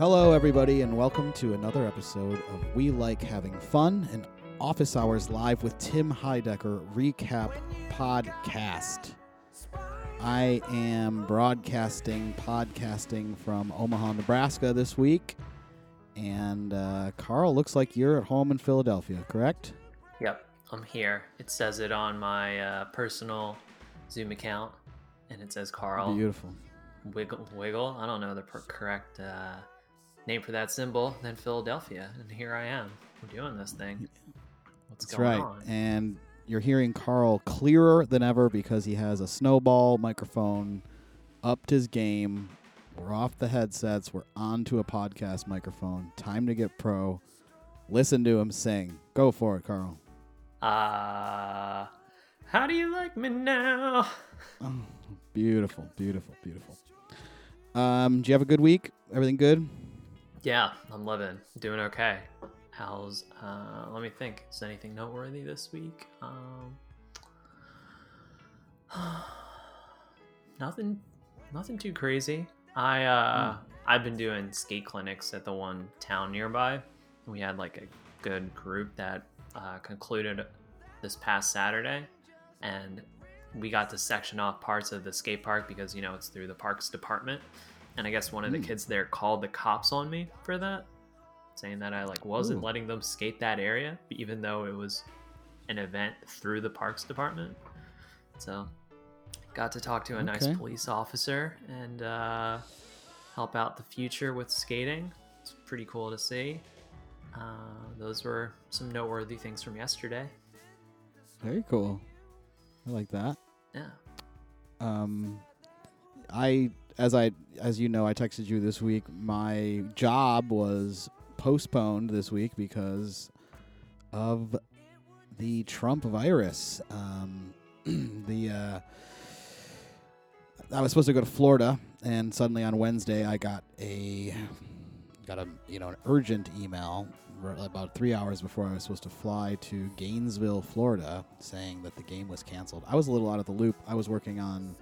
Hello, everybody, and welcome to another episode of We Like Having Fun, an Office Hours Live with Tim Heidecker recap podcast. I am broadcasting, podcasting from Omaha, Nebraska this week. And uh, Carl, looks like you're at home in Philadelphia, correct? Yep, I'm here. It says it on my uh, personal Zoom account, and it says Carl Beautiful. Wiggle Wiggle. I don't know the per- correct uh, name for that symbol. Then Philadelphia, and here I am. Doing this thing. What's That's going right. on? And you're hearing Carl clearer than ever because he has a snowball microphone, upped his game. We're off the headsets. We're onto a podcast microphone. Time to get pro. Listen to him sing. Go for it, Carl. Uh, how do you like me now? Oh, beautiful, beautiful, beautiful. Um, do you have a good week? Everything good? Yeah, I'm living, doing okay. How's uh let me think. Is anything noteworthy this week? Um Nothing nothing too crazy. I uh I've been doing skate clinics at the one town nearby. We had like a good group that uh, concluded this past Saturday and we got to section off parts of the skate park because you know it's through the parks department and i guess one of the Mm. kids there called the cops on me for that saying that i like wasn't Ooh. letting them skate that area even though it was an event through the parks department so got to talk to a nice police officer and uh, help out the future with skating it's pretty cool to see uh, those were some noteworthy things from yesterday Very cool. I like that. yeah um i as i as you know i texted you this week my job was postponed this week because of the trump virus um the uh i was supposed to go to florida and suddenly on wednesday i got a got a you know an urgent email about three hours before I was supposed to fly to Gainesville, Florida, saying that the game was canceled. I was a little out of the loop. I was working on,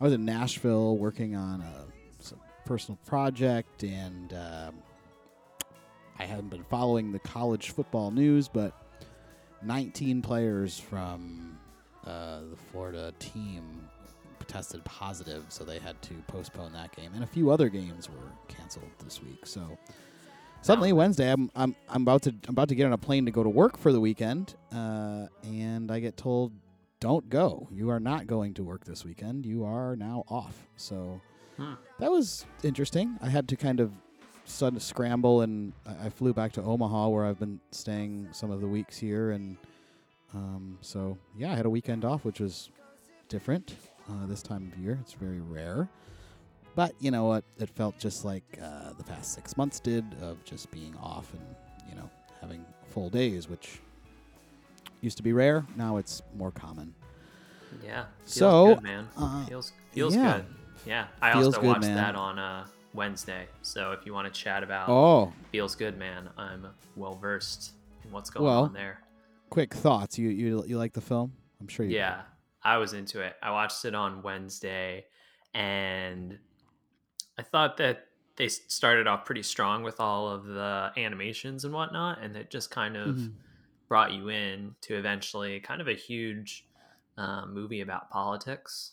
I was in Nashville working on a personal project, and um, I hadn't been following the college football news, but 19 players from uh, the Florida team tested positive, so they had to postpone that game, and a few other games were canceled this week. So suddenly Wednesday, I'm I'm I'm about to I'm about to get on a plane to go to work for the weekend, uh, and I get told, "Don't go. You are not going to work this weekend. You are now off." So Hmm. that was interesting. I had to kind of sudden scramble, and I, I flew back to Omaha, where I've been staying some of the weeks here, and um, so yeah, I had a weekend off, which was different uh, this time of year. It's very rare. But you know what? It felt just like uh, the past six months did of just being off and you know having full days, which used to be rare. Now it's more common. Yeah. Feels So, good, man. uh, feels feels yeah. good. Yeah. I Feels also good, watched man. that on uh, Wednesday. So if you want to chat about Oh, feels good, man, I'm well versed in what's going Well, on there. quick thoughts. You you you like the film? I'm sure you. do. Yeah. I was into it. I watched it on Wednesday and I thought that they started off pretty strong with all of the animations and whatnot, and it just kind of Mhm. Brought you in to eventually kind of a huge uh, movie about politics.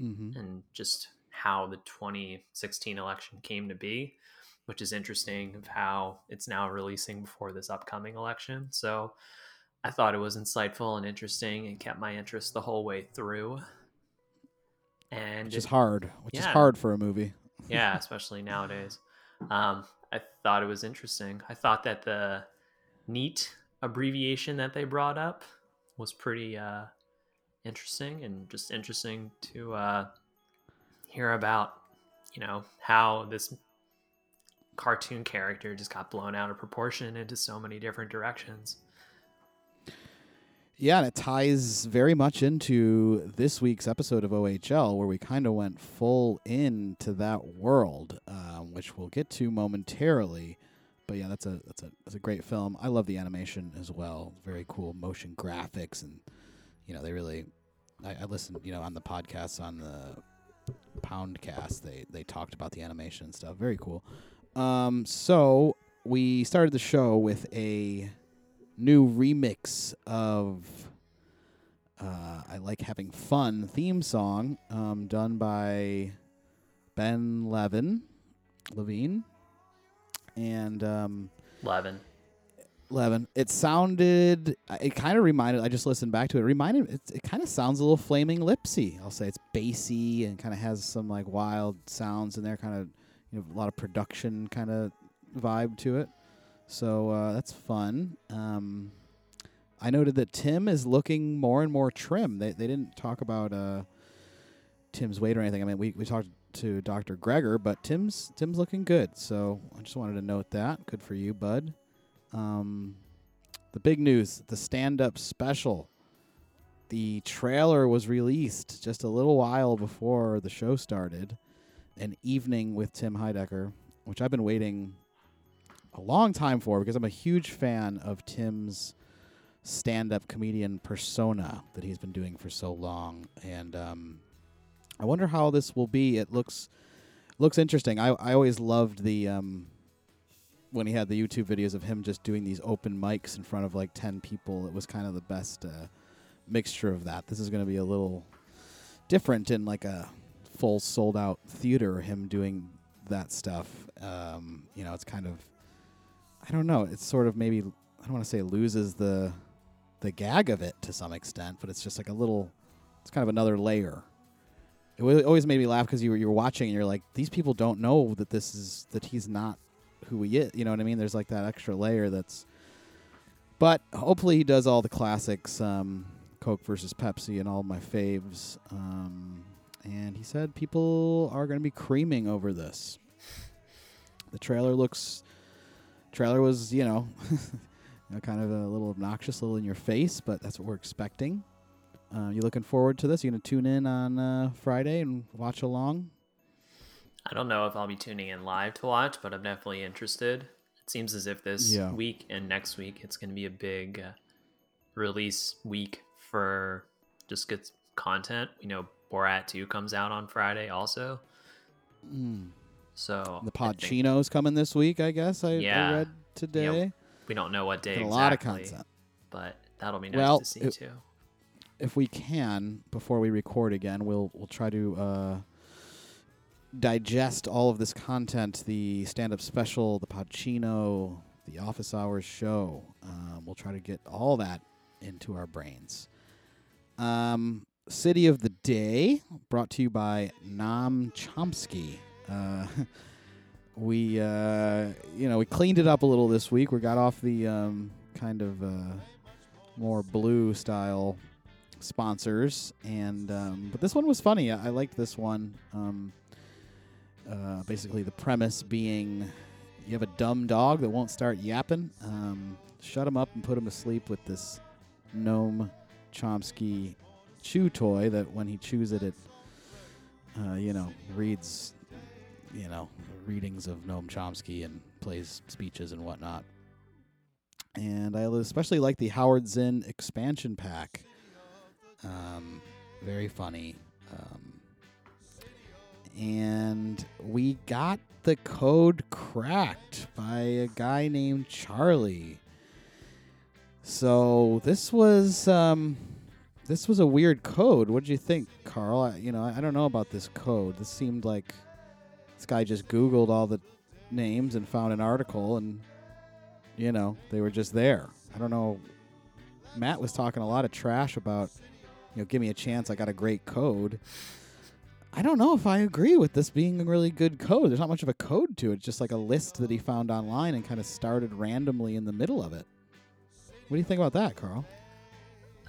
Mhm. and just how the 2016 election came to be, which is interesting of how it's now releasing before this upcoming election. So I thought it was insightful and interesting and kept my interest the whole way through. And Which is hard. Which is hard for a movie. yeah, especially nowadays. Um, I thought it was interesting. I thought that the neat abbreviation that they brought up was pretty uh, interesting and just interesting to uh, hear about, you know, how this cartoon character just got blown out of proportion into so many different directions. Yeah, and it ties very much into this week's episode of OHL, where we kind of went full into that world, um, which we'll get to momentarily. But yeah, that's a that's a that's a great film. I love the animation as well. Very cool motion graphics, and you know they really. I, I listened, you know, on the podcast on the Poundcast. They they talked about the animation and stuff. Very cool. Um, so we started the show with a new remix of uh, "I Like Having Fun" theme song, um, done by Ben Levin, Levine, and um, Levin. Levin. It sounded. It kind of reminded. I just listened back to it. it reminded. It, it kind of sounds a little flaming lipsy. I'll say it's bassy and kind of has some like wild sounds in there. Kind of, you know, a lot of production kind of vibe to it. So uh, that's fun. Um, I noted that Tim is looking more and more trim. They they didn't talk about uh, Tim's weight or anything. I mean, we we talked to Dr. Greger, but Tim's Tim's looking good. So I just wanted to note that. Good for you, bud. Um, the big news: the stand-up special. The trailer was released just a little while before the show started. An evening with Tim Heidecker, which I've been waiting a long time for because I'm a huge fan of Tim's stand-up comedian persona that he's been doing for so long, and um, I wonder how this will be. It looks looks interesting. I I always loved the um, when he had the YouTube videos of him just doing these open mics in front of like ten people. It was kind of the best uh, mixture of that. This is going to be a little different in like a full sold out theater. Him doing that stuff. Um, you know, it's kind of I don't know. It's sort of maybe I don't want to say loses the the gag of it to some extent, but it's just like a little. It's kind of another layer. It always made me laugh because you were you were watching and you're like, these people don't know that this is that he's not who he is. You know what I mean? There's like that extra layer that's. But hopefully he does all the classics, um, Coke versus Pepsi, and all my faves. Um, and he said people are going to be creaming over this. The trailer looks. Trailer was, you know, you know, kind of a little obnoxious, a little in your face, but that's what we're expecting. Uh, you looking forward to this? You going to tune in on uh, Friday and watch along? I don't know if I'll be tuning in live to watch, but I'm definitely interested. It seems as if this Yeah. week and next week it's going to be a big uh, release week for just good content. You know, Borat 2 comes out on Friday also. Mm. So The I think coming this week, I guess. I, I read today. We don't know what day Got a lot of content. but that'll be nice Well, to see it- too. If we can, before we record again, we'll we'll try to uh, digest all of this content: the stand-up special, the Podchino, the Office Hours show. Um, we'll try to get all that into our brains. Um, City of the Day, brought to you by Noam Chomsky. Uh, we, uh, you know, we cleaned it up a little this week. We got off the um, kind of uh, more blue style sponsors, and um, but this one was funny. I, I liked this one. Um, uh, basically, the premise being you have a dumb dog that won't start yapping. Um, shut him up and put him to sleep with this Noam Chomsky chew toy that when he chews it, it uh, you know reads you know readings of Noam Chomsky and plays speeches and whatnot. And I especially like the Howard Zinn expansion pack. Um, very funny. Um, and we got the code cracked by a guy named Charlie. So this was um, this was a weird code. What did you think, Carl? I, you know, I, I don't know about this code. This seemed like this guy just Googled all the names and found an article, and you know they were just there. I don't know. Matt was talking a lot of trash about, you know, give me a chance. I got a great code. I don't know if I agree with this being a really good code. There's not much of a code to it. It's just like a list that he found online and kind of started randomly in the middle of it. What do you think about that, Carl?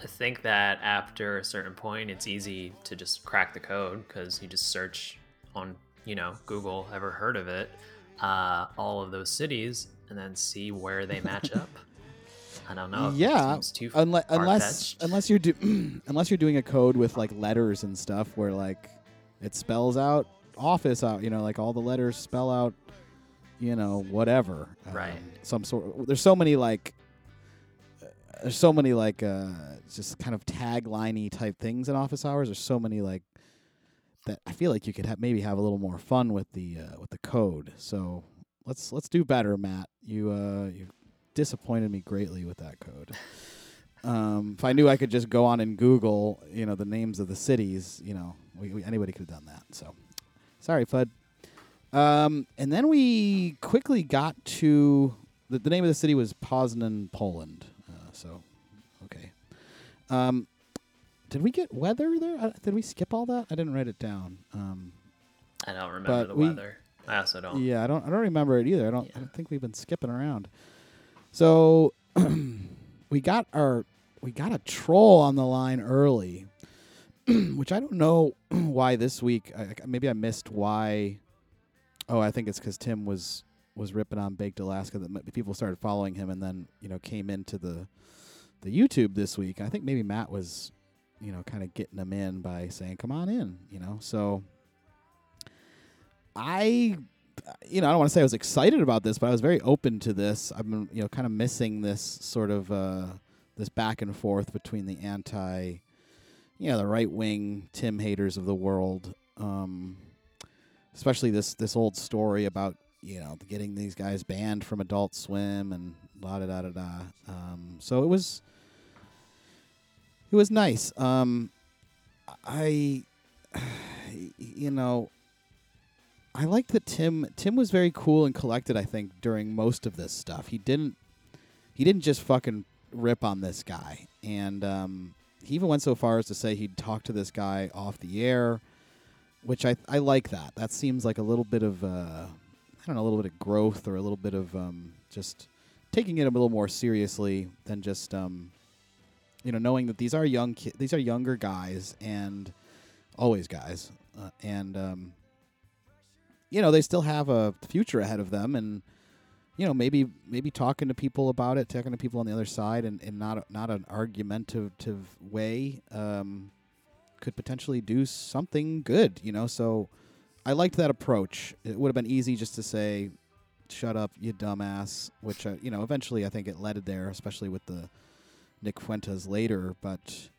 I think that after a certain point, it's easy to just crack the code because you just search on, you know, Google, ever heard of it, uh, all of those cities, and then see where they match up. I don't know. yeah, unless unless unless you're do- unless you're doing a code with like letters and stuff where like it spells out office out, you know, like all the letters spell out, you know, whatever. Um, Right. some sort. There's so many like. uh, There's so many like uh, just kind of tagliney type things in office hours. There's so many like that I feel like you could have maybe have a little more fun with the uh, with the code. So let's let's do better, Matt. You uh, you disappointed me greatly with that code. Um, if I knew I could just go on and Google, you know, the names of the cities, you know, we, we, anybody could have done that. So, sorry, Fud. Um, and then we quickly got to the, the name of the city was Poznan, Poland. Uh, so, okay. Um, did we get weather there? Uh, did we skip all that? I didn't write it down. Um, I don't remember the we- weather. I also don't. yeah, I don't. I don't remember it either. I don't. I don't think we've been skipping around. So we got our we got a troll on the line early, which I don't know why this week. I, maybe I missed why. Oh, I think it's because Tim was was ripping on Baked Alaska that people started following him, and then you know came into the the YouTube this week. I think maybe Matt was you know kind of getting them in by saying, "Come on in," you know. So I you know, I don't want to say I was excited about this, but I was very open to this. I've been, you know, kind of missing this sort of uh, this back and forth between the anti, you know, the right wing Tim haters of the world, um, especially this this old story about you know getting these guys banned from Adult Swim and la da da da da. Um, so it was it was nice. Um, I, you know. I liked that Tim Tim was very cool and collected, I think, during most of this stuff. He didn't he didn't just fucking rip on this guy. And um, he even went so far as to say he'd talk to this guy off the air, which I I like that. That seems like a little bit of uh, I don't know, a little bit of growth or a little bit of um, just taking it a little more seriously than just um, you know, knowing that these are young ki- these are younger guys and always guys. Uh, and um, you know they still have a future ahead of them and you know maybe maybe talking to people about it talking to people on the other side and, not not an argumentative way um, could potentially do something good you know? So i liked that approach. It would have been easy just to say shut up you dumbass which uh, you know eventually i think it led there especially with the nick fuentes later but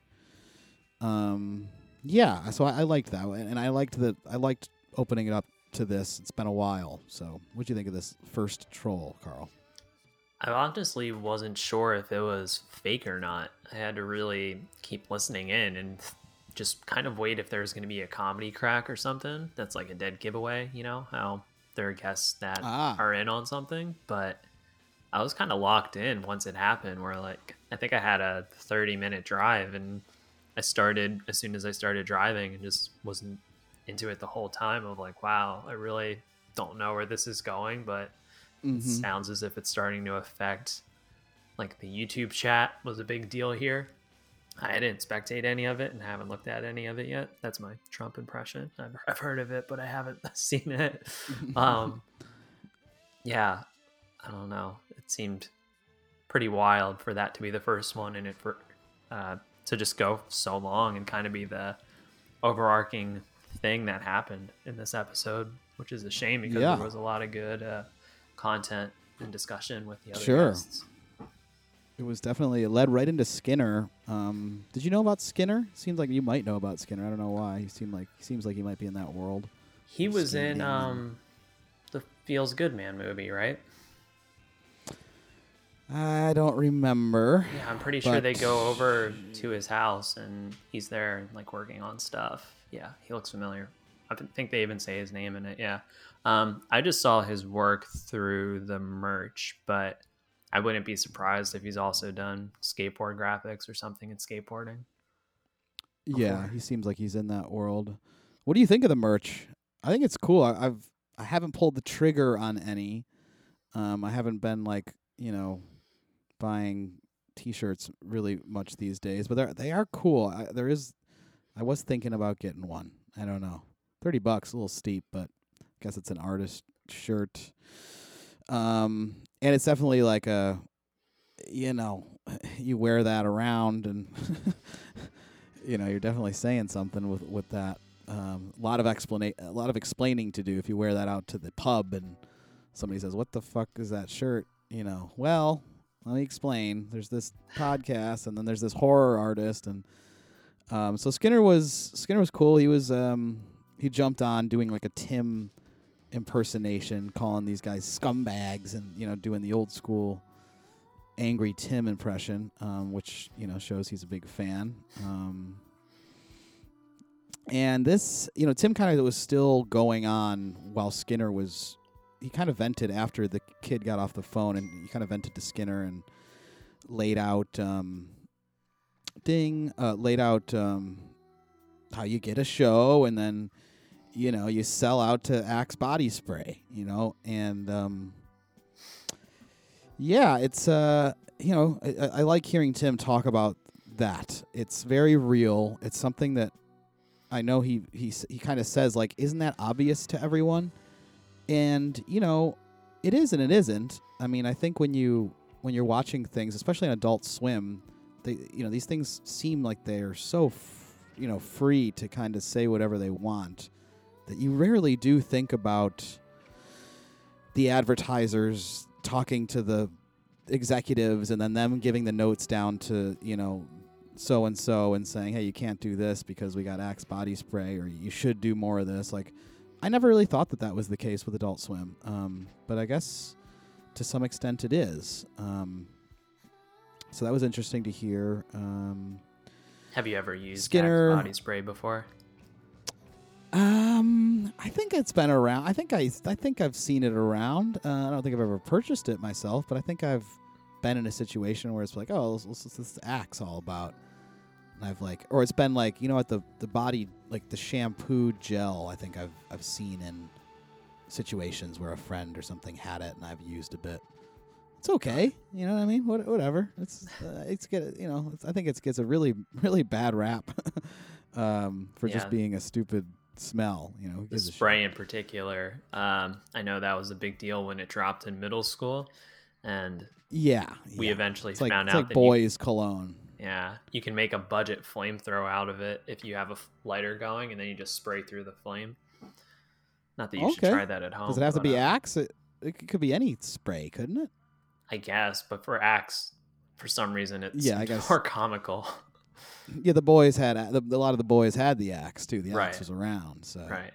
um yeah so i, I liked that and i liked that i liked opening it up to this. It's been a while. So, what do you think of this first troll, Carl? I honestly wasn't sure if it was fake or not. I had to really keep listening in and just kind of wait if there was going to be a comedy crack or something. That's like a dead giveaway, you know, how there are guests that Ah. are in on something. But I was kind of locked in once it happened, where like, I think I had a 30 minute drive and I started as soon as I started driving and just wasn't into it the whole time of like, wow, I really don't know where this is going, but Mm-hmm. it sounds as if it's starting to affect like the YouTube chat was a big deal here. I didn't spectate any of it and haven't looked at any of it yet. That's my Trump impression. I've, I've heard of it, but I haven't seen it. Um, yeah, I don't know. It seemed pretty wild for that to be the first one, and it for uh, to just go so long and kind of be the overarching thing that happened in this episode, which is a shame because Yeah. there was a lot of good uh, content and discussion with the other Sure. guests. It was definitely it led right into Skinner. Um, did you know about Skinner? Seems like you might know about Skinner. I don't know why. He seemed like he seems like he might be in that world. He was in um, the Feels Good Man movie, right? I don't remember. Yeah, I'm pretty sure they go over to his house and he's there like working on stuff. Yeah, he looks familiar. I think they even say his name in it. Yeah. Um, I just saw his work through the merch, but I wouldn't be surprised if he's also done skateboard graphics or something in skateboarding. Yeah, he seems like he's in that world. What do you think of the merch? I think it's cool. I, I've I haven't pulled the trigger on any. Um, I haven't been like you know buying T-shirts really much these days, but they they are cool. I, there is, I was thinking about getting one. I don't know, thirty bucks, a little steep, but I guess it's an artist shirt. Um, and it's definitely like a, you know, you wear that around and. you know, you're definitely saying something with with that. Um, a lot of explana- a lot of explaining to do if you wear that out to the pub and somebody says, "What the fuck is that shirt?" You know, well, let me explain. There's this podcast, and then there's this horror artist, and um, so Skinner was Skinner was cool. He was um, he jumped on doing like a Tim impersonation, calling these guys scumbags, and you know doing the old school angry Tim impression, um, which you know shows he's a big fan. Um, and this, you know, Tim kind of was still going on while Skinner was. He kind of vented after the kid got off the phone, and he kind of vented to Skinner and laid out, um, ding, uh, laid out um, how you get a show, and then you know you sell out to Axe body spray, you know, and um, yeah, it's uh, you know, I, I like hearing Tim talk about that. It's very real. It's something that I know he he he kind of says like, isn't that obvious to everyone? And you know, it is and it isn't. I mean, I think when you when you're watching things, especially on Adult Swim, they you know these things seem like they are so f- you know free to kind of say whatever they want that you rarely do think about the advertisers talking to the executives and then them giving the notes down to you know so and so and saying hey you can't do this because we got axe body spray or you should do more of this. Like i never really thought that that was the case with adult swim um, but i guess to some extent it is um, so that was interesting to hear um, Have you ever used Skinner- body spray before? Um, I think it's been around. I think I, I think I've seen it around. Uh, I don't think I've ever purchased it myself, but I think I've been in a situation where it's like, oh, what's, this axe all about? And I've like, or it's been like, you know what, the the body, like the shampoo gel. I think I've I've seen in situations where a friend or something had it, and I've used a bit. It's okay, you know what I mean. What, whatever. It's uh, it's get you know. It's, I think it's gets a really really bad rap um, for just being a stupid smell. You know, The gives a shit? spray in particular. Um, I know that was a big deal when it dropped in middle school, and Yeah, we yeah. eventually It's like found it's out like that you, boys cologne. yeah, you can make a budget flamethrower out of it if you have a lighter going, and then you just spray through the flame. Not that you should Okay. try that at home. Does it have to be uh, Axe? It, it could be any spray, couldn't it? I guess, but for Axe, for some reason, it's Yeah, I guess- more comical. Yeah, the boys had a a lot of the boys had the axe too. The axe Right. was around. So right.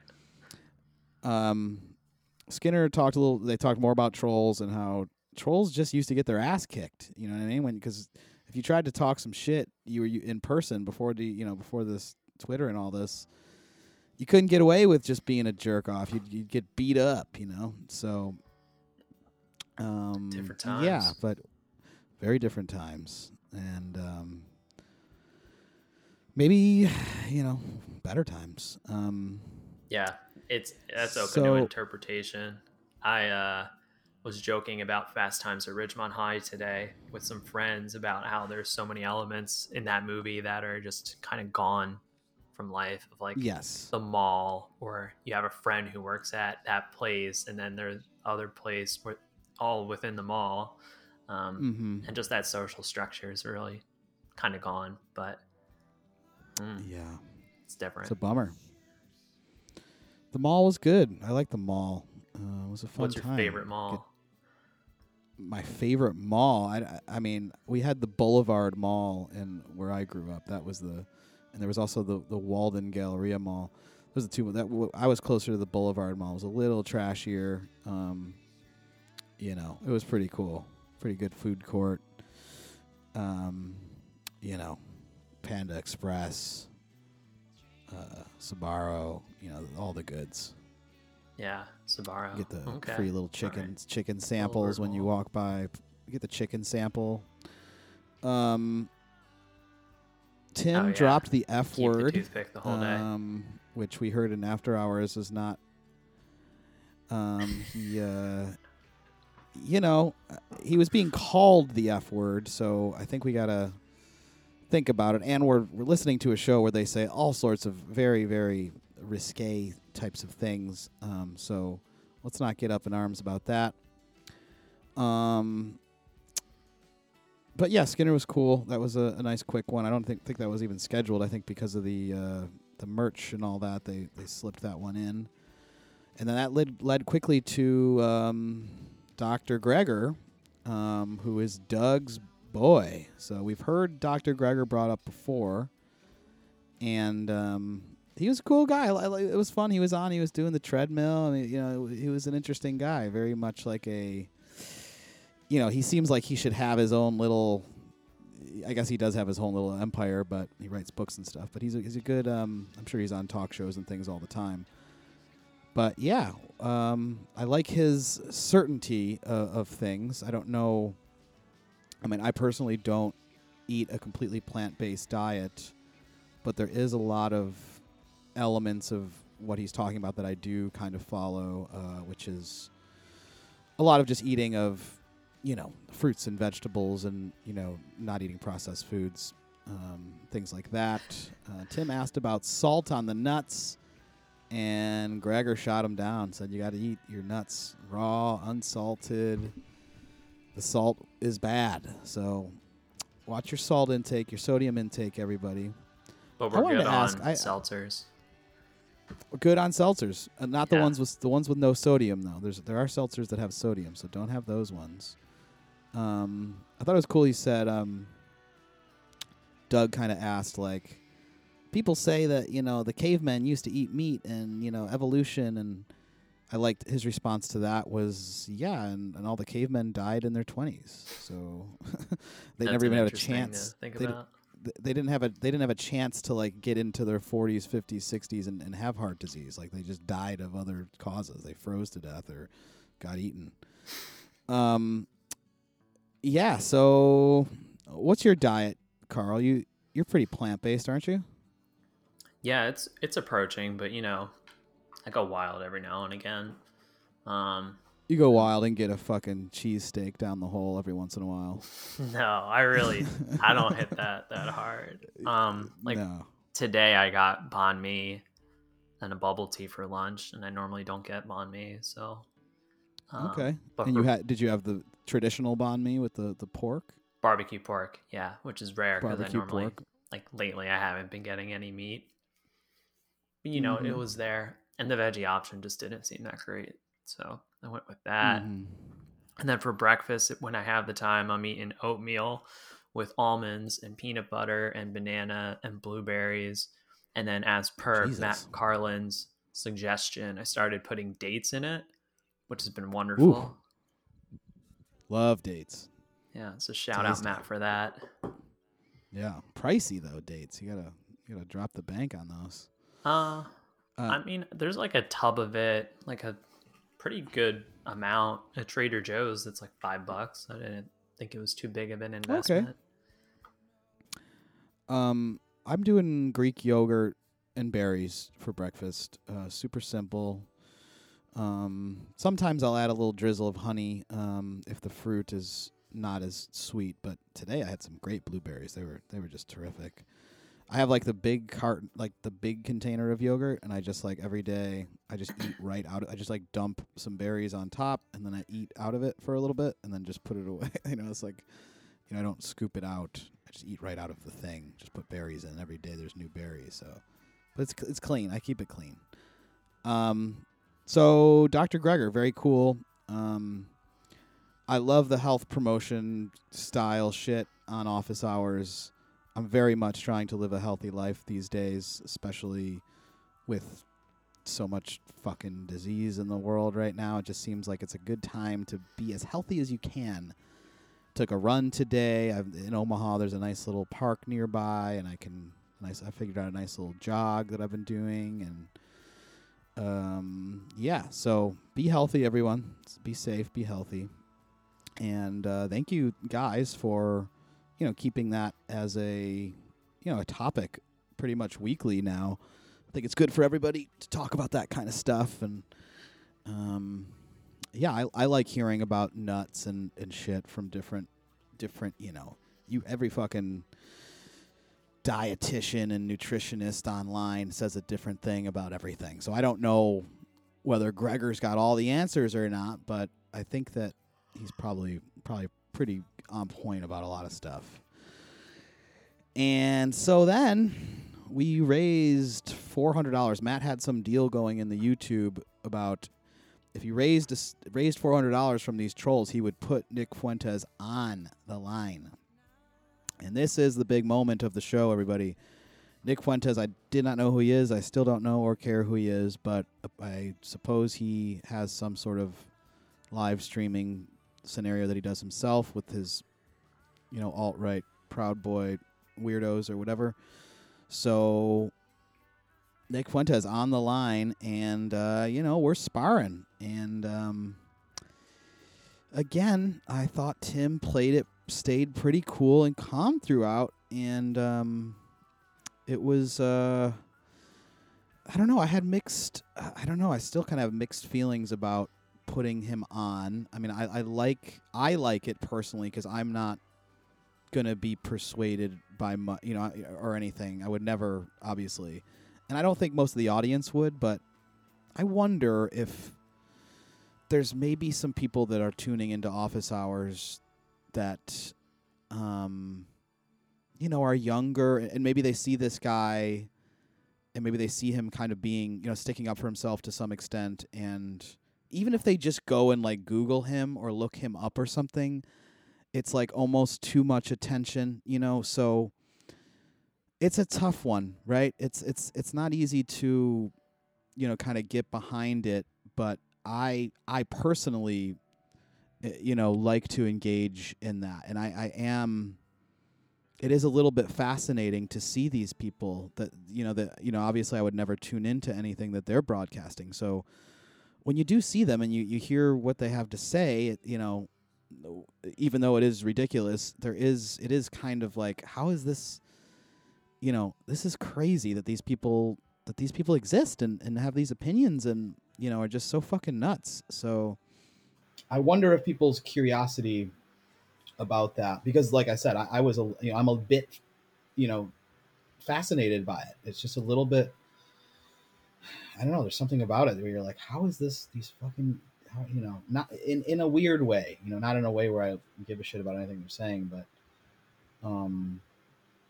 um, Skinner talked a little. They talked more about trolls and how trolls just used to get their ass kicked. You know what I mean? When because if you tried to talk some shit, you were you, in person before the you know before this Twitter and all this, you couldn't get away with just being a jerk off. You'd, you'd get beat up. You know. So um, Different Yeah, but very different times and. um Maybe, you know, better times. Um, Yeah, it's that's open to interpretation. I uh, was joking about Fast Times at Ridgemont High today with some friends about how there's so many elements in that movie that are just kind of gone from life of like yes. the mall or you have a friend who works at that place and then there's other place where all within the mall um, Mm-hmm. and just that social structure is really kind of gone but mm, Yeah. it's different It's a bummer. The mall was good. I like the mall. Uh, it was a fun what's your time. favorite mall My favorite mall. I, I- I mean, we had the Boulevard Mall in where I grew up. That was the, and there was also the the Walden Galleria Mall. Those are the two that w- I was closer to the Boulevard Mall. It was a little trashier. Um, you know, it was pretty cool. Pretty good food court. Um, you know, Panda Express, uh, Sbarro. You know, all the goods. yeah Sbarro You get the okay. free little chicken chicken samples when you walk by. You get the chicken sample. Um, Tim Oh, yeah. dropped the F Keep the word, toothpick the whole day um, which we heard in After Hours is not. Um, he, uh, you know, he was being called the F word, so I think we gotta think about it. And we're we're listening to a show where they say all sorts of very very risque types of things. Um, so let's not get up in arms about that. Um, but yeah, Skinner was cool. That was a, a nice quick one. I don't think think that was even scheduled. I think because of the uh, the merch and all that, they they slipped that one in, and then that led led quickly to um, Dr. Greger, um, who is Doug's boy. So we've heard Dr. Greger brought up before, and um, he was a cool guy. It was fun. He was on. He was doing the treadmill. I mean, you know, he was an interesting guy. Very much like a, you know, he seems like he should have his own little. I guess he does have his own little empire, but he writes books and stuff. But he's a, he's a good. Um, I'm sure he's on talk shows and things all the time. But yeah, um, I like his certainty uh, of things. I don't know. I mean, I personally don't eat a completely plant-based diet, but there is a lot of elements of what he's talking about that I do kind of follow, uh, which is a lot of just eating of, you know, fruits and vegetables and, you know, not eating processed foods, um, things like that. Uh, Tim asked about salt on the nuts, and Greger shot him down, said you got to eat your nuts raw, unsalted. The salt is bad. So watch your salt intake, your sodium intake, everybody. But I we're wanted good to on ask, I- seltzers. Good on seltzers, uh, not the ones with the ones with no sodium though. There's there are seltzers that have sodium, so don't have those ones. Um, I thought it was cool. He said, um, Doug kind of asked like, people say that you know the cavemen used to eat meat and you know evolution, and I liked his response to that was yeah, and, and all the cavemen died in their twenties, so they That's never even had a chance. think they d- they didn't have a they didn't have a chance to like get into their 40s 50s 60s and, and have heart disease. Like they just died of other causes. They froze to death or got eaten. Um yeah so what's your diet carl? You you're pretty plant-based aren't you Yeah, it's it's approaching, but you know, I go wild every now and again. Um, you go wild and get a fucking cheesesteak down the hole every once in a while no, I really I don't hit that that hard. Um, like no today I got banh mi and a bubble tea for lunch, and I normally don't get banh mi, so um, okay but and you had did you have the traditional banh mi with the the pork barbecue pork, yeah, which is rare because I normally pork like lately I haven't been getting any meat. You know, it Mhm. was there, and the veggie option just didn't seem that great, so I went with that. Mhm. And then for breakfast, when I have the time, I'm eating oatmeal with almonds and peanut butter and banana and blueberries. And then, as per Jesus. Matt Carlin's suggestion, I started putting dates in it, which has been wonderful. love dates Yeah, so shout out Tasty. Matt for that. Yeah, pricey though dates. You gotta you gotta drop the bank on those. Uh, Uh, I mean, there's like a tub of it, like a pretty good amount at Trader Joe's. That's like five bucks. I didn't think it was too big of an investment. Okay. um, I'm doing Greek yogurt and berries for breakfast. Uh, super simple. Um, sometimes I'll add a little drizzle of honey um, if the fruit is not as sweet. But today I had some great blueberries. They were they were just terrific. I have like the big cart, like the big container of yogurt, and I just like every day I just eat right out. I just like dump some berries on top, and then I eat out of it for a little bit, and then just put it away. you know, it's like, you know, I don't scoop it out. I just eat right out of the thing. Just put berries in. Every day there's new berries. So, but it's it's clean. I keep it clean. Um, so Dr. Greger, very cool. Um, I love the health promotion style shit on office hours. I'm very much trying to live a healthy life these days, especially with so much fucking disease in the world right now. It just seems like it's a good time to be as healthy as you can. Took a run today. I've, in Omaha, there's a nice little park nearby, and I can nice. I figured out a nice little jog that I've been doing, and um, yeah. So be healthy, everyone. Be safe. Be healthy. And uh, thank you guys for you know keeping that as a you know a topic pretty much weekly now. I think it's good for everybody to talk about that kind of stuff and um yeah, I, I like hearing about nuts and, and shit from different different, you know, you every fucking dietitian and nutritionist online says a different thing about everything. So I don't know whether Greger's got all the answers or not, but I think that he's probably probably pretty on point about a lot of stuff. And so then we raised four hundred dollars. Matt had some deal going in the YouTube about if he raised a raised four hundred dollars from these trolls, he would put Nick Fuentes on the line. And this is the big moment of the show, everybody. Nick Fuentes, I did not know who he is. I still don't know or care who he is, but I suppose he has some sort of live streaming scenario that he does himself with his, you know, alt right Proud Boy weirdos or whatever. So Nick Fuentes on the line, and uh, you know we're sparring, and um, again, I thought Tim played it, stayed pretty cool and calm throughout, and um, it was. Uh, I don't know. I had mixed. I don't know. I still kind of have mixed feelings about putting him on. I mean, I, I like I like it personally because I'm not gonna be persuaded by you know or anything. I would never, obviously, and I don't think most of the audience would. But I wonder if there's maybe some people that are tuning into office hours that, um, you know, are younger and maybe they see this guy. And maybe they see him kind of being, you know, sticking up for himself to some extent, and even if they just go and like Google him or look him up or something, it's like almost too much attention, you know. So it's a tough one, right? It's it's it's not easy to, you know, kind of get behind it. But I I personally, eh, you know, like to engage in that, and I I am. It is a little bit fascinating to see these people that you know that you know obviously I would never tune into anything that they're broadcasting. So when you do see them and you, you hear what they have to say, you know, even though it is ridiculous, there is it is kind of like how is this you know, this is crazy that these people that these people exist and, and have these opinions and, you know, are just so fucking nuts. So I wonder if people's curiosity about that because like I said, I, I was a you know, I'm a bit, you know, fascinated by it. It's just a little bit I don't know. There's something about it where you're like, how is this? These fucking, how, you know, not in in a weird way. You know, not in a way where I give a shit about anything they're saying, but, um,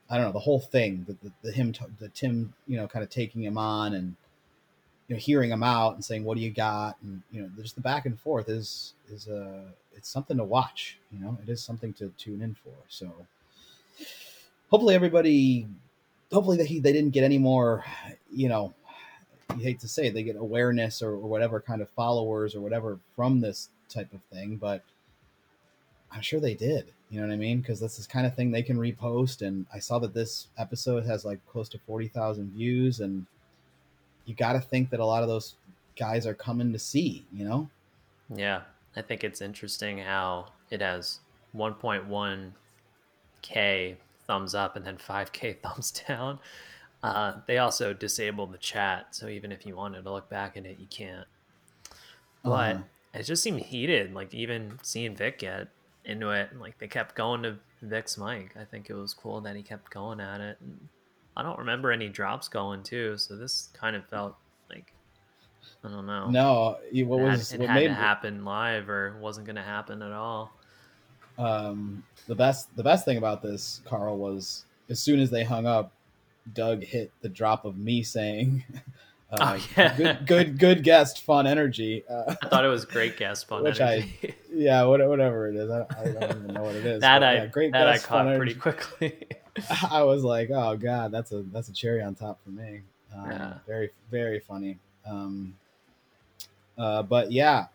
I don't know the whole thing. The the, the him, the Tim, you know, kind of taking him on and you know hearing him out and saying, "What do you got?" and you know, just the back and forth is is a uh, it's something to watch. You know, it is something to tune in for. So hopefully everybody hopefully they, they didn't get any more you know you hate to say it, they get awareness or, or whatever kind of followers or whatever from this type of thing, but I'm sure they did. You know what I mean? Because that's this kind of thing they can repost. And I saw that this episode has like close to 40,000 views. And you got to think that a lot of those guys are coming to see, you know? Yeah. I think it's interesting how it has 1.1K thumbs up and then 5K thumbs down. Uh, they also disabled the chat, so even if you wanted to look back at it, you can't. But uh-huh. it just seemed heated. Like even seeing Vic get into it, and like they kept going to Vic's mic. I think it was cool that he kept going at it. And I don't remember any drops going too, so this kind of felt like I don't know. No, what was it had, it had to happen live, or wasn't going to happen at all. Um, the best the best thing about this, Carl, was as soon as they hung up, Doug hit the drop of me saying, uh, oh, yeah. "Good, good, good guest, fun energy." Uh, I thought it was great guest, fun which energy. I, yeah, whatever it is, I, I, don't even know what it is. that I, yeah, great that guest, I caught pretty quickly. I was like, "Oh God, that's a that's a cherry on top for me." Um, yeah. Very, very funny. Um, uh, but yeah,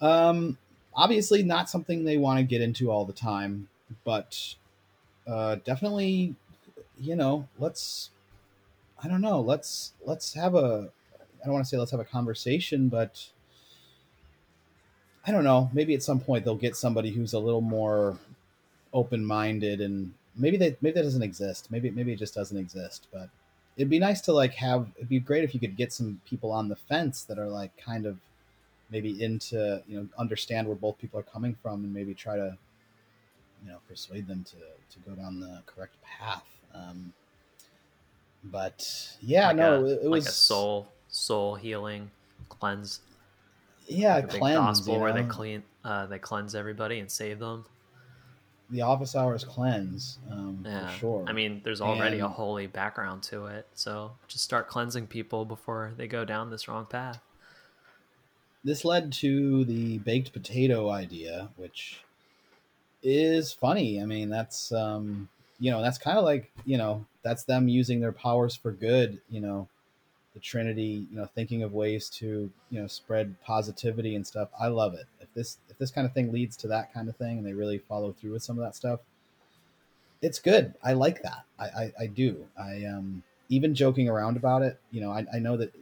um, obviously not something they want to get into all the time, but uh, definitely you know, let's I don't know, let's let's have a I don't want to say let's have a conversation, but I don't know, maybe at some point they'll get somebody who's a little more open-minded and maybe they maybe that doesn't exist. Maybe maybe it just doesn't exist, but it'd be nice to like have it'd be great if you could get some people on the fence that are like kind of maybe into, you know, understand where both people are coming from and maybe try to you know persuade them to to go down the correct path um, but yeah, like no, a, it, was like a soul soul healing cleanse. Yeah, like cleanse. Gospel you know? where they clean, uh, they cleanse everybody and save them. The office hours cleanse, um, yeah. for sure. I mean, there's already and, a holy background to it, so just start cleansing people before they go down this wrong path. This led to the baked potato idea, which is funny. I mean, that's um, you know that's kind of like you know that's them using their powers for good you know. The trinity you know thinking of ways to you know spread positivity and stuff. I love it. If this if this kind of thing leads to that kind of thing and they really follow through with some of that stuff it's good. I like that. I i, I do. I um even joking around about it you know i, I know that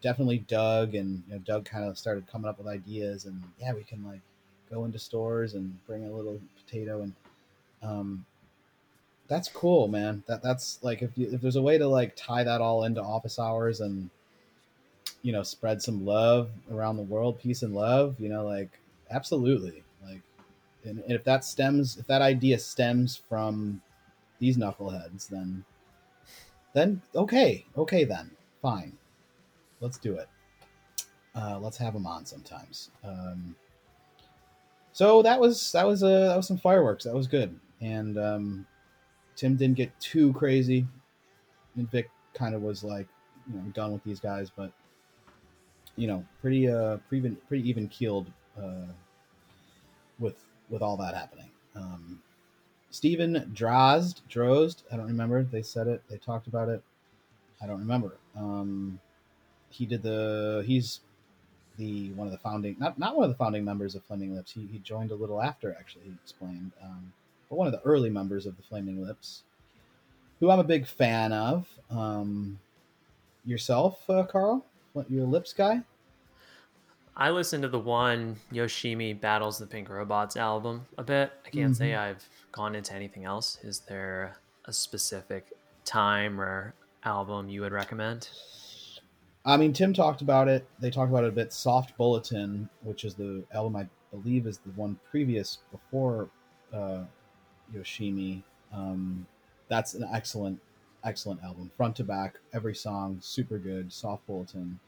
definitely doug and you know doug kind of started coming up with ideas and yeah we can like go into stores and bring a little potato and um that's cool, man. That that's like if you, if there's a way to like tie that all into office hours and you know spread some love around the world, peace and love, you know, like absolutely. Like, and, and if that stems, if that idea stems from these knuckleheads, then then okay, okay, then fine, let's do it. Uh, let's have them on sometimes. Um, so that was that was uh, that was some fireworks. That was good, and um, Tim didn't get too crazy, and Vic kind of was like, you know, done with these guys, but you know, pretty uh, pretty even pretty even keeled uh, with with all that happening. Um, Steven Drozd, Drozd, I don't remember. They said it. They talked about it. I don't remember. Um, he did the. He's the one of the founding, not not one of the founding members of Flaming Lips. He, he joined a little after. Actually, he explained. Um, but one of the early members of the Flaming Lips, who I'm a big fan of. Um, yourself, uh, Carl, what your Lips guy? I listened to the one Yoshimi Battles the Pink Robots album a bit. I can't mm-hmm. say I've gone into anything else. Is there a specific time or album you would recommend? I mean, Tim talked about it. They talked about it a bit. Soft Bulletin, which is the album I believe is the one previous before uh, Yoshimi. Um, that's an excellent, excellent album, front to back, every song super good. Soft Bulletin,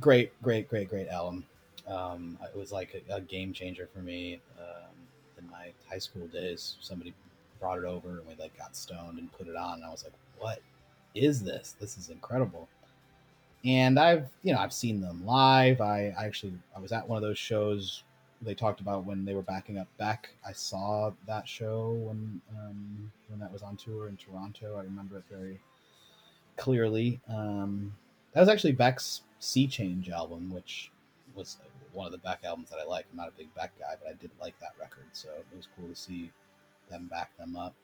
great, great, great, great album. Um, it was like a, a, game changer for me um, in my high school days. Somebody brought it over and we like got stoned and put it on, and I was like, "What is this? This is incredible." And I've, you know, I've seen them live. I, I actually I was at one of those shows they talked about when they were backing up Beck. I saw that show when um, when that was on tour in Toronto. I remember it very clearly. Um, that was actually Beck's Sea Change album, which was one of the Beck albums that I like. I'm not a big Beck guy, but I did like that record, so it was cool to see them back them up.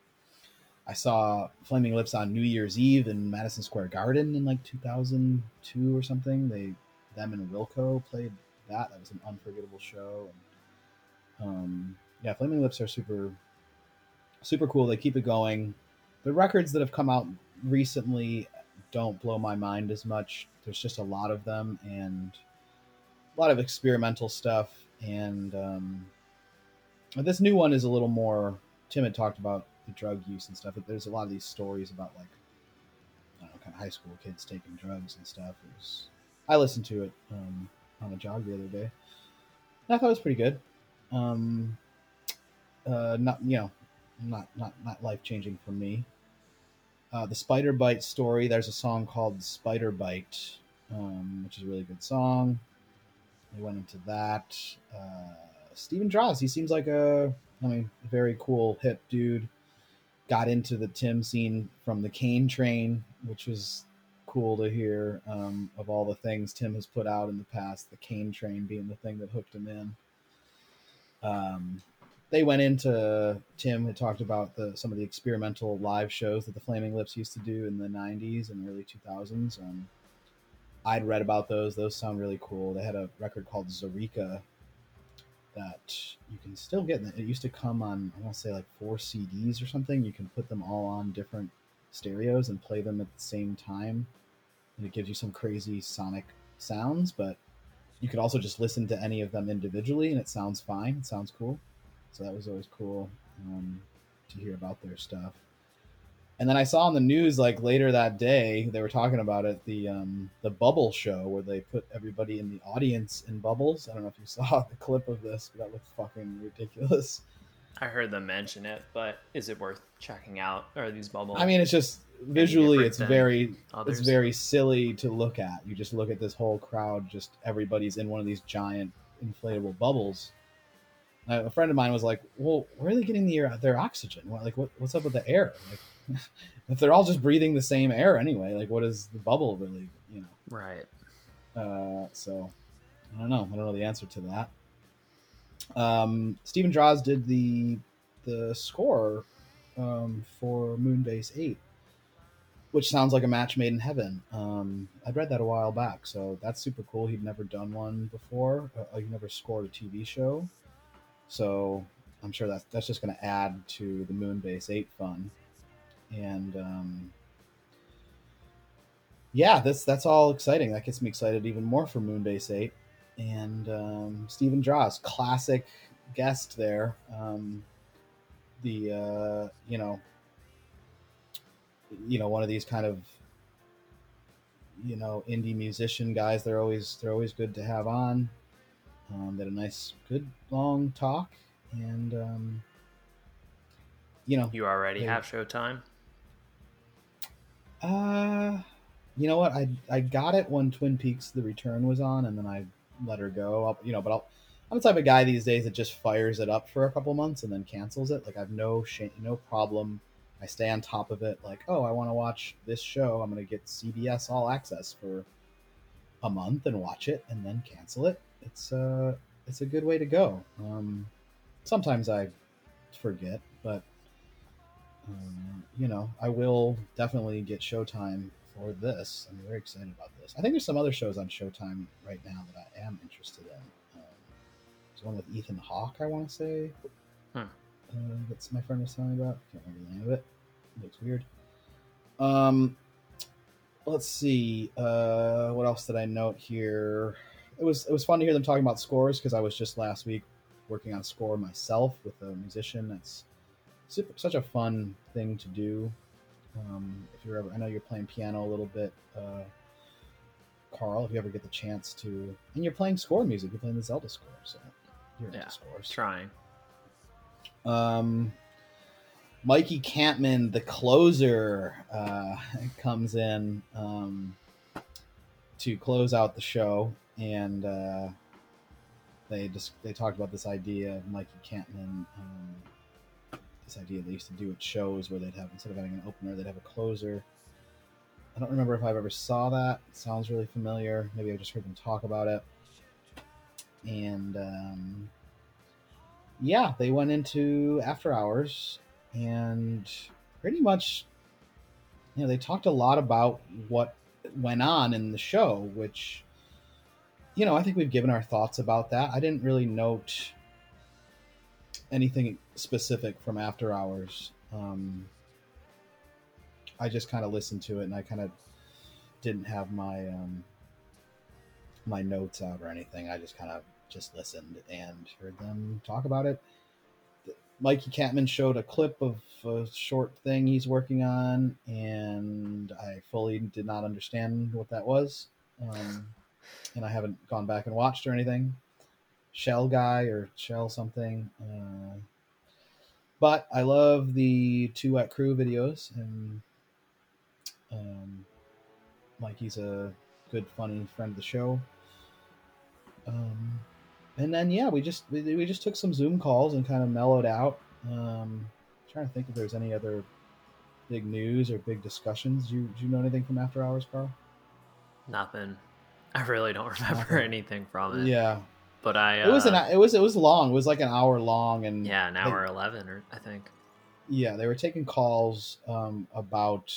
I saw Flaming Lips on New Year's Eve in Madison Square Garden in like 2002 or something. They them and Wilco played that. That was an unforgettable show. And um, yeah, Flaming Lips are super, super cool. They keep it going. The records that have come out recently don't blow my mind as much. There's just a lot of them and a lot of experimental stuff. And um, this new one is a little more. Tim had talked about the drug use and stuff. But there's a lot of these stories about like, know, kind of high school kids taking drugs and stuff. Was, I listened to it um, on a jog the other day. I thought it was pretty good. Um, uh, not you know, not not not life changing for me. Uh, the Spider Bite story. There's a song called Spider Bite, um, which is a really good song. We went into that. Uh, Steven Drozd. He seems like a, I mean, very cool hip dude. Got into the Tim scene from the Cane Train, which was cool to hear. Um, of all the things Tim has put out in the past, the Cane Train being the thing that hooked him in. Um, they went into Tim had talked about the some of the experimental live shows that the Flaming Lips used to do in the '90s and early 2000s. Um, I'd read about those; those sound really cool. They had a record called Zaireeka that you can still get. It used to come on I want to say like four CDs or something. You can put them all on different stereos and play them at the same time, and it gives you some crazy sonic sounds, but you could also just listen to any of them individually and it sounds fine. It sounds cool. So that was always cool um, to hear about their stuff. And then i saw on the news like later that day they were talking about it the um, the bubble show where they put everybody in the audience in bubbles. I don't know if you saw the clip of this but that looked fucking ridiculous i heard them mention it but is it worth checking out are these bubbles i mean it's just visually it's very others? it's very silly to look at you just look at this whole crowd just everybody's in one of these giant inflatable bubbles Uh, a friend of mine was like, "Well, where are they getting their their oxygen? What, like, what, what's up with the air? Like, if they're all just breathing the same air anyway, like, what is the bubble really? You know?" Right. Uh, so I don't know. I don't know the answer to that. Um, Steven Drozd did the the score um, for Moonbase Eight, which sounds like a match made in heaven. Um, I'd read that a while back, so that's super cool. He'd never done one before. Uh, he never scored a TV show, so I'm sure that's that's just going to add to the Moonbase Eight fun. And um, yeah, that's that's all exciting. That gets me excited even more for Moonbase Eight. And um, Steven Drozd, classic guest there. Um, the uh, you know, you know, one of these kind of you know indie musician guys. They're always they're always good to have on. Um, they had a nice, good long talk, and um, you know, You already They- have Showtime. Uh, you know what? I I got it when Twin Peaks: The Return was on, and then I let her go. I'll, you know, but I'll, I'm the type of guy these days that just fires it up for a couple months and then cancels it. Like I've no shame, no problem. I stay on top of it. Like, oh, I want to watch this show. I'm gonna get CBS All Access for a month and watch it, and then cancel it. It's uh, it's a good way to go. Um, sometimes I forget, but um, you know, I will definitely get Showtime for this. I'm very excited about this. I think there's some other shows on Showtime right now that I am interested in. Um, there's one with Ethan Hawke, I want to say. Hmm. Uh, that's my friend was telling me about. Can't remember the name of it. It looks weird. Um, let's see. Uh, what else did I note here? It was it was fun to hear them talking about scores because I was just last week working on score myself with a musician. That's super, such a fun thing to do. Um, if you're ever, I know you're playing piano a little bit, uh, Carl. If you ever get the chance to, and you're playing score music, you're playing the Zelda score, so you're Yeah. into scores. Trying. Um, Mikey Kampmann, the closer, uh, comes in um, to close out the show, and uh, they just they talked about this idea of Mikey Kampmann. Um, this idea they used to do at shows where they'd have instead of having an opener, they'd have a closer. I don't remember if I've ever saw that. It sounds really familiar. Maybe I just heard them talk about it. And um, yeah, they went into after hours and pretty much, you know, they talked a lot about what went on in the show, which, you know, I think we've given our thoughts about that. I didn't really note anything specific from after hours. Um, I just kind of listened to it and I kind of didn't have my um, my notes out or anything. I just kind of just listened and heard them talk about it. Mikey Kampmann showed a clip of a short thing he's working on, and I fully did not understand what that was. Um, and I haven't gone back and watched or anything. Shell guy or Shell something. Uh, but I love the two at crew videos, and um, Mikey's a good, funny friend of the show. Um, and then yeah, we just we, we just took some Zoom calls and kind of mellowed out. Um, trying to think if there's any other big news or big discussions. Do you, do you know anything from After Hours, Carl? Nothing. I really don't remember Nothing. anything from it. Yeah, But I. Uh, it was an it was it was long. It was like an hour long, and Yeah, an they- hour eleven, or I think. yeah, they were taking calls um, about,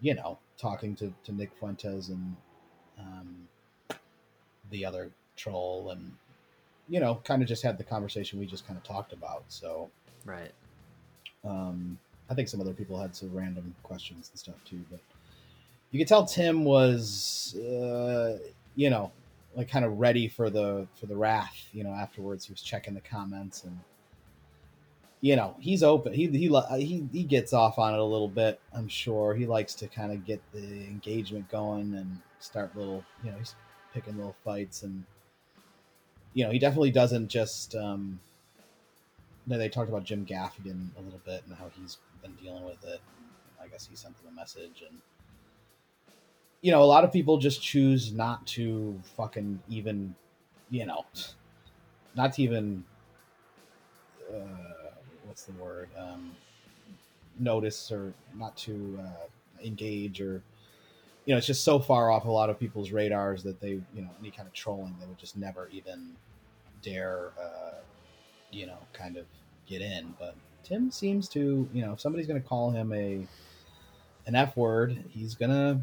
you know, talking to, to Nick Fuentes and um, the other troll, and you know, kind of just had the conversation we just kind of talked about. So Right. um, I think some other people had some random questions and stuff too, but you could tell Tim was, uh, you know, like kind of ready for the for the wrath. You know, afterwards he was checking the comments and, you know, he's open. He he he he gets off on it a little bit. I'm sure he likes to kind of get the engagement going and start little, you know, he's picking little fights and, you know, he definitely doesn't just. Um, no, they talked about Jim Gaffigan a little bit and how he's been dealing with it. I guess he sent them a message, and you know, a lot of people just choose not to fucking even, you know, not to even uh, what's the word um, notice or not to uh, engage or you know it's just so far off a lot of people's radars that they you know any kind of trolling they would just never even dare uh, you know kind of get in. But tim seems to you know if somebody's going to call him a an f word he's gonna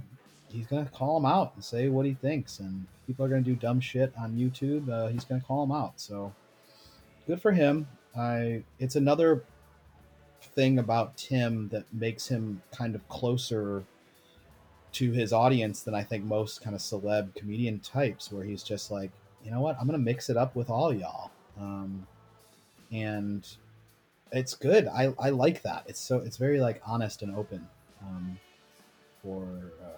he's gonna call him out and say what he thinks and people are gonna do dumb shit on youtube uh, he's gonna call him out so good for him i it's another thing about tim that makes him kind of closer to his audience than I think most kind of celeb comedian types, where he's just like, you know what, I'm gonna mix it up with all y'all, um, and it's good. I, I like that. It's so it's very like honest and open um, for uh,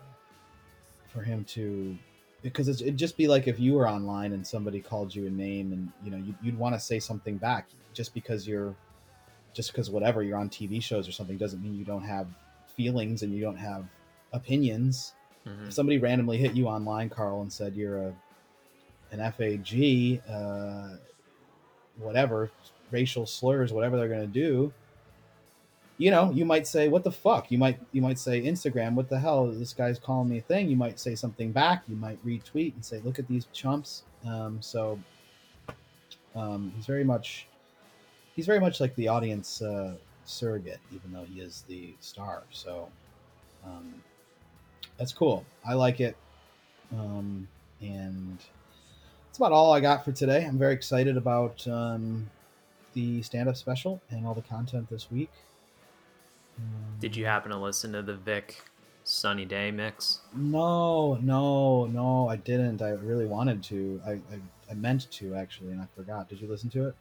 for him to because it'd just be like if you were online and somebody called you a name and you know you'd, you'd want to say something back just because you're just because whatever you're on TV shows or something doesn't mean you don't have feelings and you don't have opinions. Mhm. If somebody randomly hit you online, Carl, and said you're a an FAG, uh, whatever racial slurs, whatever they're gonna do, you know, you might say, "What the fuck?" You might you might say, "Instagram, what the hell? This guy's calling me a thing." You might say something back. You might retweet and say, "Look at these chumps." Um, so um, he's very much he's very much like the audience uh, surrogate, even though he is the star. So um, that's cool. I like it. Um, and that's about all I got for today. I'm very excited about um, the stand up special and all the content this week. Did you happen to listen to the Vic Sunny Day mix? No, no, no, I didn't. I really wanted to. I, I, I meant to, actually, and I forgot. Did you listen to it?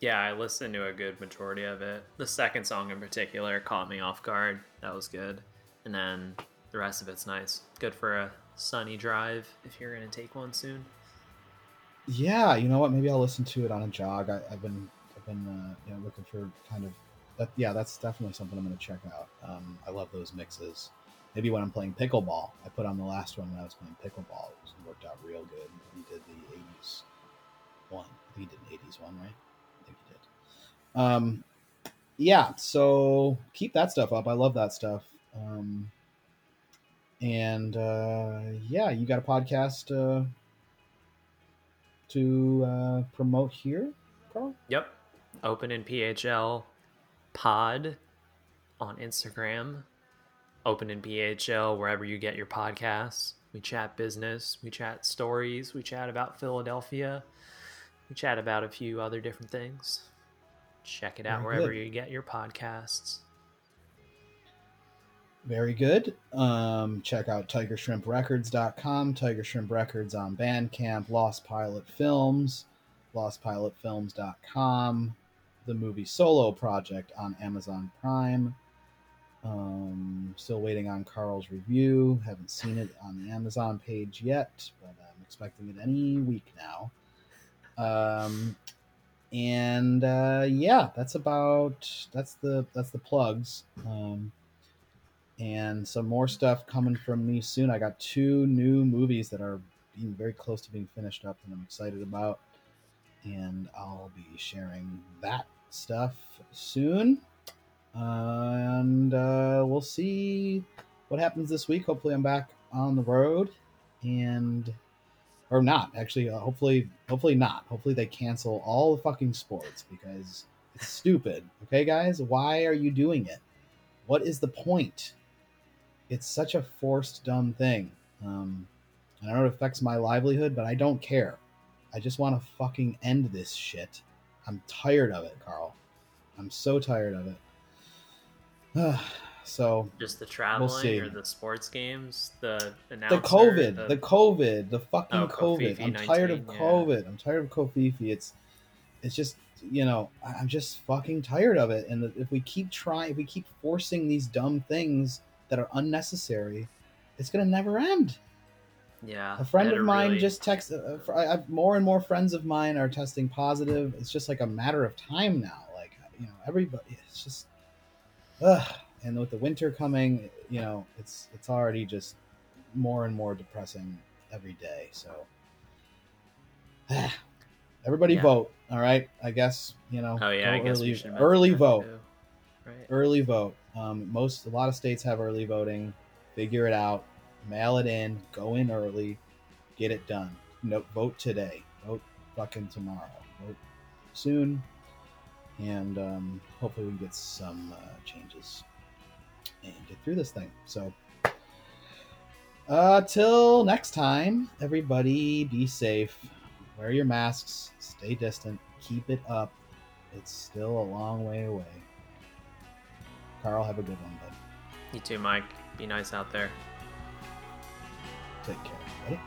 Yeah, I listened to a good majority of it. The second song in particular caught me off guard. That was good. And then the rest of it's nice. Good for a sunny drive if you're going to take one soon. Yeah, you know what? Maybe I'll listen to it on a jog. I, I've been, I've been, uh, you know, looking for kind of that. Yeah, that's definitely something I'm going to check out. Um, I love those mixes. Maybe when I'm playing pickleball, I put on the last one when I was playing pickleball. It was- worked out real good. He did the '80s one. I think he did an '80s one, right? I think he did. Um, yeah. So keep that stuff up. I love that stuff. Um, and uh, yeah, you got a podcast. Uh, to uh, promote here, Carl? Yep. Open in PHL pod on Instagram. Open in PHL wherever you get your podcasts. We chat business, we chat stories, we chat about Philadelphia, we chat about a few other different things. Check it out Very wherever good. you get your podcasts. Very good. Um, check out tigershrimprecords.com, Tiger Shrimp Records on Bandcamp, Lost Pilot Films, lostpilotfilms.com, the movie Solo Project on Amazon Prime. Um, still waiting on Carl's review. Haven't seen it on the Amazon page yet, but I'm expecting it any week now. Um, and uh, yeah, that's about that's the that's the plugs. Um, and some more stuff coming from me soon. I got two new movies that are being very close to being finished up, and I'm excited about. And I'll be sharing that stuff soon. and uh, we'll see what happens this week. Hopefully, I'm back on the road, and or not actually. Uh, hopefully, hopefully not. Hopefully, they cancel all the fucking sports because it's stupid. Okay, guys, why are you doing it? What is the point? It's such a forced, dumb thing. Um, I know it affects my livelihood, but I don't care. I just want to fucking end this shit. I'm tired of it, Carl. I'm so tired of it. so Just the traveling see. or the sports games, the the COVID, the, COVID, the fucking Oh, COVID. I'm tired of 19, yeah. COVID. I'm tired of Kofifi. It's, it's just you know I'm just fucking tired of it. And if we keep trying, if we keep forcing these dumb things that are unnecessary, it's gonna never end. Yeah. A friend of mine really- just texted. Uh, I, I, more and more friends of mine are testing positive. It's just like a matter of time now. Like you know, everybody. It's just, ugh. And with the winter coming, you know, it's it's already just more and more depressing every day. So, everybody Yeah. vote. All right, I guess you know. Oh yeah, I guess early, early vote. too. Right. Early vote. Um, most a lot of states have early voting. Figure it out. Mail it in. Go in early. Get it done. No, vote today. Vote fucking tomorrow. Vote soon. And um, hopefully we can get some uh, changes and get through this thing. So, uh, till next time, everybody be safe. Wear your masks. Stay distant. Keep it up. It's still a long way away. Carl, have a good one, bud. You too, Mike. Be nice out there. Take care. Ready?